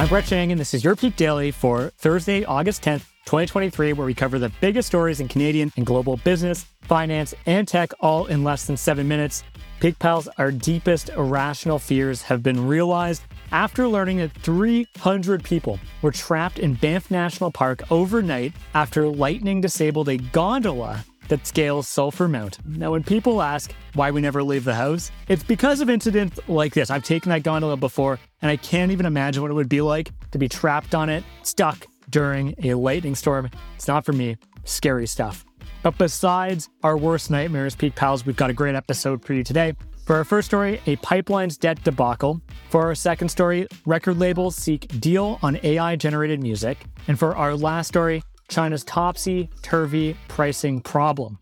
I'm Brett Chang, and this is your Peak Daily for Thursday, August 10th, 2023, where we cover the biggest stories in Canadian and global business, finance, and tech all in less than seven minutes. Peak Pals, our deepest irrational fears have been realized after learning that 300 people were trapped in Banff National Park overnight after lightning disabled a gondola that scales Sulphur Mountain. Now, when people ask why we never leave the house, it's because of incidents like this. I've taken that gondola before, and I can't even imagine what it would be like to be trapped on it, stuck during a lightning storm. It's not for me. Scary stuff. But besides our worst nightmares, Peak Pals, we've got a great episode for you today. For our first story, a pipeline's debt debacle. For our second story, record labels seek deal on AI generated music. And for our last story, China's topsy turvy pricing problem.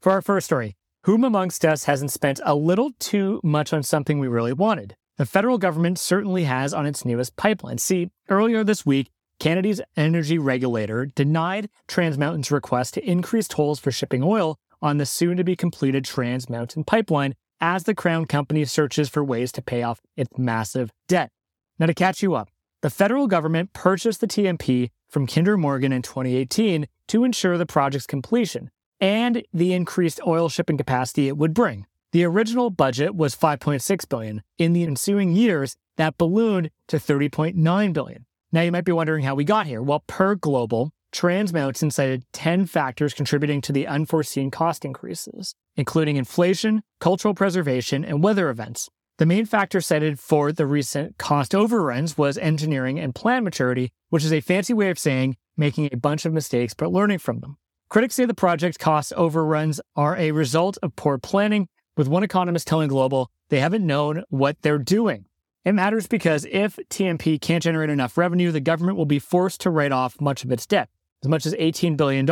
For our first story, whom amongst us hasn't spent a little too much on something we really wanted? The federal government certainly has on its newest pipeline. See, earlier this week, Canada's energy regulator denied Trans Mountain's request to increase tolls for shipping oil on the soon to be completed Trans Mountain pipeline as the Crown Company searches for ways to pay off its massive debt. Now, to catch you up, the federal government purchased the TMP from Kinder Morgan in 2018 to ensure the project's completion and the increased oil shipping capacity it would bring. The original budget was 5.6 billion. In the ensuing years, that ballooned to 30.9 billion. Now you might be wondering how we got here. Well, per Global, Trans Mountain cited 10 factors contributing to the unforeseen cost increases, including inflation, cultural preservation, and weather events. The main factor cited for the recent cost overruns was engineering and plan maturity, which is a fancy way of saying making a bunch of mistakes but learning from them. Critics say the project cost overruns are a result of poor planning, with one economist telling Global they haven't known what they're doing. It matters because if TMP can't generate enough revenue, the government will be forced to write off much of its debt, as much as $18 billion,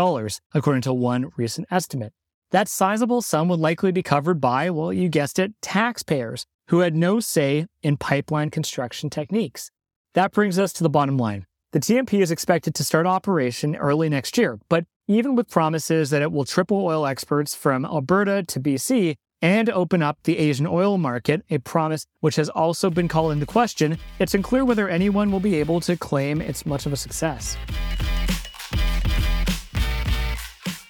according to one recent estimate. That sizable sum would likely be covered by, well, you guessed it, taxpayers, who had no say in pipeline construction techniques. That brings us to the bottom line. The TMP is expected to start operation early next year, but even with promises that it will triple oil exports from Alberta to BC and open up the Asian oil market, a promise which has also been called into question, it's unclear whether anyone will be able to claim it's much of a success.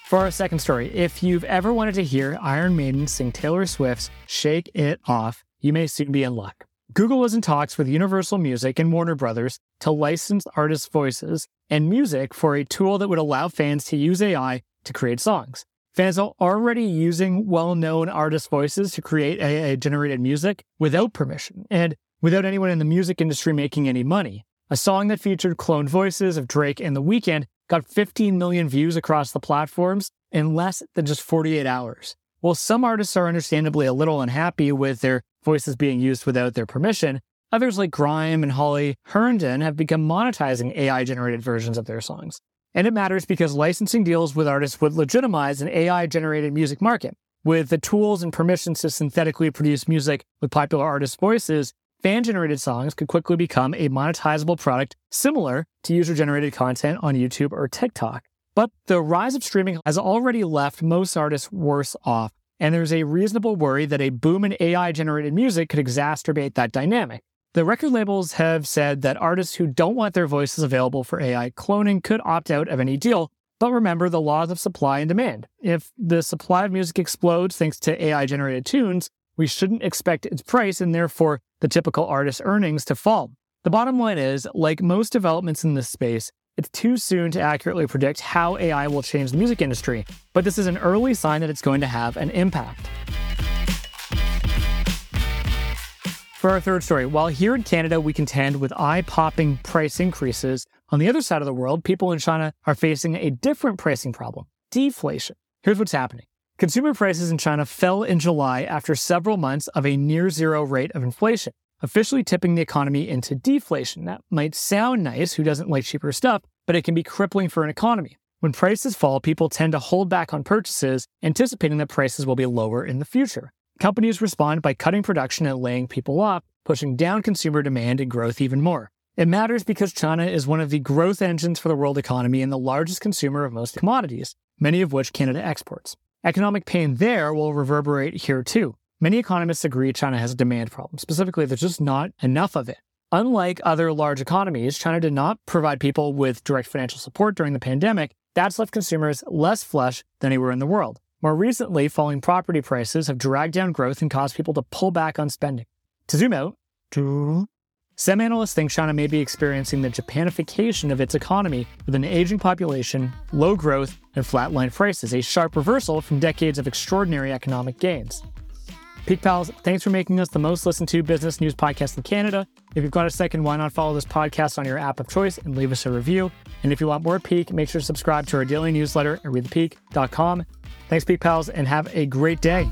For our second story, if you've ever wanted to hear Iron Maiden sing Taylor Swift's Shake It Off, you may soon be in luck. Google was in talks with Universal Music and Warner Brothers to license artists' voices and music for a tool that would allow fans to use AI to create songs. Fans are already using well known artist voices to create AI generated music without permission and without anyone in the music industry making any money. A song that featured cloned voices of Drake and The Weeknd got 15 million views across the platforms in less than just 48 hours. While some artists are understandably a little unhappy with their voices being used without their permission, others like Grimes and Holly Herndon have begun monetizing AI generated versions of their songs. And it matters because licensing deals with artists would legitimize an AI generated music market. With the tools and permissions to synthetically produce music with popular artists' voices, fan generated songs could quickly become a monetizable product similar to user generated content on YouTube or TikTok. But the rise of streaming has already left most artists worse off, and there's a reasonable worry that a boom in AI generated music could exacerbate that dynamic. The record labels have said that artists who don't want their voices available for AI cloning could opt out of any deal, but remember the laws of supply and demand. If the supply of music explodes thanks to AI generated tunes, we shouldn't expect its price and therefore the typical artist's earnings to fall. The bottom line is, like most developments in this space, it's too soon to accurately predict how AI will change the music industry, but this is an early sign that it's going to have an impact. For our third story, while here in Canada we contend with eye popping price increases, on the other side of the world, people in China are facing a different pricing problem deflation. Here's what's happening consumer prices in China fell in July after several months of a near zero rate of inflation officially tipping the economy into deflation. That might sound nice, who doesn't like cheaper stuff, but it can be crippling for an economy. When prices fall, people tend to hold back on purchases, anticipating that prices will be lower in the future. Companies respond by cutting production and laying people off, pushing down consumer demand and growth even more. It matters because China is one of the growth engines for the world economy and the largest consumer of most commodities, many of which Canada exports. Economic pain there will reverberate here too. Many economists agree China has a demand problem. Specifically, there's just not enough of it. Unlike other large economies, China did not provide people with direct financial support during the pandemic. That's left consumers less flush than anywhere in the world. More recently, falling property prices have dragged down growth and caused people to pull back on spending. To zoom out, some analysts think China may be experiencing the Japanification of its economy with an aging population, low growth, and flatline prices, a sharp reversal from decades of extraordinary economic gains. Peak Pals, thanks for making us the most listened to business news podcast in Canada. If you've got a second, why not follow this podcast on your app of choice and leave us a review? And if you want more Peak, make sure to subscribe to our daily newsletter at readthepeak.com. Thanks, Peak Pals, and have a great day.